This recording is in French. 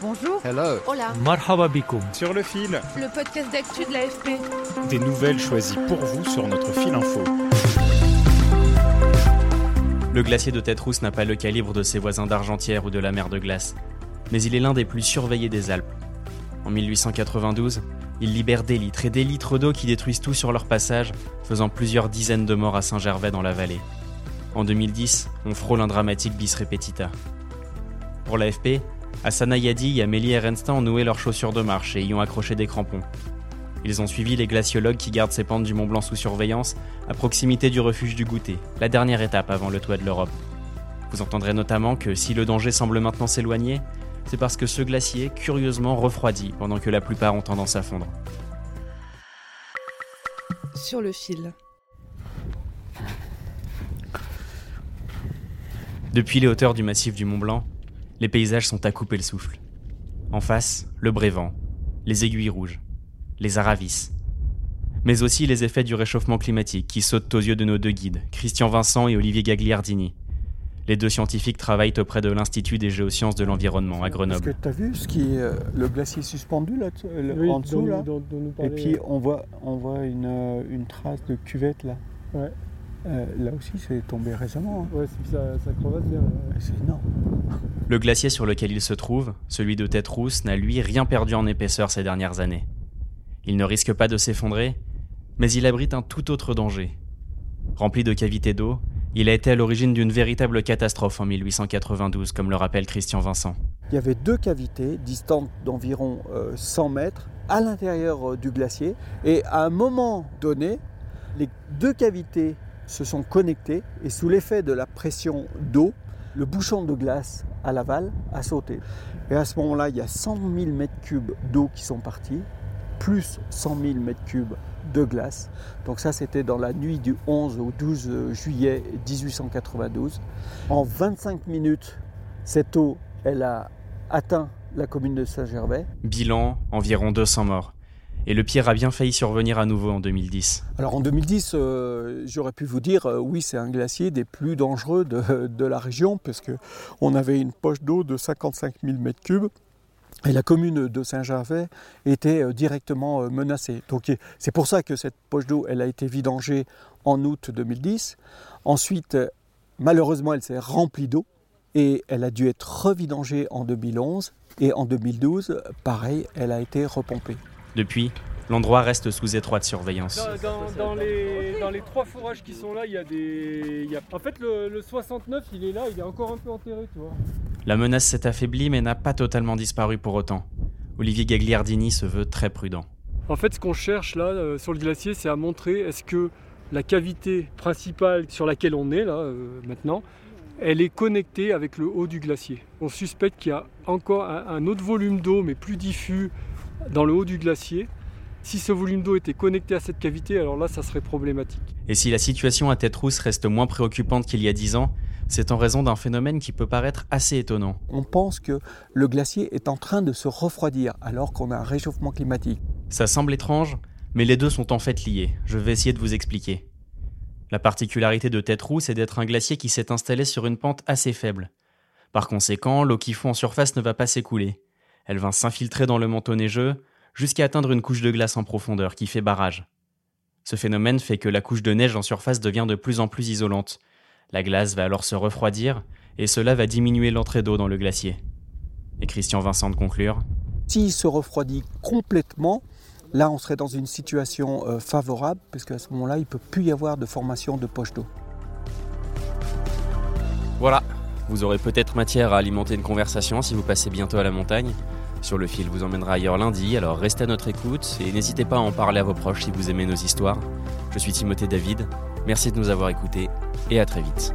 Bonjour. Hello. Hola. Marhaba. Sur le fil, Le podcast d'actu de l'AFP. des nouvelles choisies pour vous sur notre fil info. Le glacier de Tête Rousse n'a pas le calibre de ses voisins d'Argentière ou de la mer de glace, mais il est l'un des plus surveillés des Alpes. En 1892, il libère des litres et des litres d'eau qui détruisent tout sur leur passage, faisant plusieurs dizaines de morts à Saint-Gervais dans la vallée. En 2010, on frôle un dramatique bis repetita. Pour l'AFP, Hassana Yadi et Amélie Ehrenstein ont noué leurs chaussures de marche et y ont accroché des crampons. Ils ont suivi les glaciologues qui gardent ces pentes du Mont Blanc sous surveillance, à proximité du refuge du goûter, la dernière étape avant le toit de l'Europe. Vous entendrez notamment que si le danger semble maintenant s'éloigner, c'est parce que ce glacier, curieusement, refroidit pendant que la plupart ont tendance à fondre. Sur le fil. Depuis les hauteurs du massif du Mont Blanc, les paysages sont à couper le souffle. En face, le Brévent, les aiguilles rouges, les Aravis. Mais aussi les effets du réchauffement climatique qui sautent aux yeux de nos deux guides, Christian Vincent et Olivier Gagliardini. Les deux scientifiques travaillent auprès de l'Institut des géosciences de l'environnement à Est-ce Grenoble. que tu as vu ce qui est, euh, le glacier suspendu là, euh, en dessous là? Et puis on voit, on voit une, euh, une trace de cuvette là. Ouais. Euh, là aussi c'est tombé récemment. hein. Ouais, c'est- ça, ça crevasse bien. ouais. C'est énorme. Le glacier sur lequel il se trouve, celui de Tête Rousse, n'a lui rien perdu en épaisseur ces dernières années. Il ne risque pas de s'effondrer, mais il abrite un tout autre danger. Rempli de cavités d'eau, il a été à l'origine d'une véritable catastrophe en 1892, comme le rappelle Christian Vincent. Il y avait deux cavités distantes d'environ euh, 100 mètres à l'intérieur euh, du glacier. Et à un moment donné, les deux cavités se sont connectées et sous l'effet de la pression d'eau, le bouchon de glace à l'aval a sauté. Et à ce moment-là, il y a 100 000 mètres cubes d'eau qui sont partis, plus 100 000 mètres cubes de glace. Donc ça, c'était dans la nuit du 11 au 12 juillet 1892. En 25 minutes, cette eau, elle a atteint la commune de Saint-Gervais. Bilan, environ 200 morts. Et le pire a bien failli survenir à nouveau en 2010. Alors en 2010, euh, j'aurais pu vous dire, euh, oui, c'est un glacier des plus dangereux de, de la région, parce que on avait une poche d'eau de 55 000 mètres cubes. Et la commune de Saint-Gervais était euh, directement menacée. Donc c'est pour ça que cette poche d'eau, elle a été vidangée en août 2010. Ensuite, malheureusement, elle s'est remplie d'eau et elle a dû être revidangée en 2011. Et en 2012, pareil, elle a été repompée. Depuis, l'endroit reste sous étroite surveillance. Dans, dans- dans les, dans les trois fourrages qui sont là, il y a des. il y a- En fait, le, le 69, il est là, il est encore un peu enterré, tu vois. La menace s'est affaiblie mais n'a pas totalement disparu pour autant. Olivier Gagliardini se veut très prudent. En fait, ce qu'on cherche là euh, sur le glacier, c'est à montrer est-ce que la cavité principale sur laquelle on est là euh, maintenant, elle est connectée avec le haut du glacier. On suspecte qu'il y a encore un, un autre volume d'eau, mais plus diffus, dans le haut du glacier. Si ce volume d'eau était connecté à cette cavité, alors là, ça serait problématique. Et si la situation à Tête Rousse reste moins préoccupante qu'il y a 10 ans, c'est en raison d'un phénomène qui peut paraître assez étonnant. On pense que le glacier est en train de se refroidir alors qu'on a un réchauffement climatique. Ça semble étrange, mais les deux sont en fait liés. Je vais essayer de vous expliquer. La particularité de Tête Rousse est d'être un glacier qui s'est installé sur une pente assez faible. Par conséquent, l'eau qui fond en surface ne va pas s'écouler. Elle va s'infiltrer dans le manteau neigeux jusqu'à atteindre une couche de glace en profondeur qui fait barrage. Ce phénomène fait que la couche de neige en surface devient de plus en plus isolante. La glace va alors se refroidir et cela va diminuer l'entrée d'eau dans le glacier. Et Christian Vincent de conclure S'il se refroidit complètement, là on serait dans une situation euh, favorable, parce qu'à ce moment-là, il ne peut plus y avoir de formation de poche d'eau. Voilà, vous aurez peut-être matière à alimenter une conversation si vous passez bientôt à la montagne. Sur le fil vous emmènera ailleurs lundi, alors restez à notre écoute et n'hésitez pas à en parler à vos proches si vous aimez nos histoires. Je suis Timothée David, merci de nous avoir écoutés et à très vite.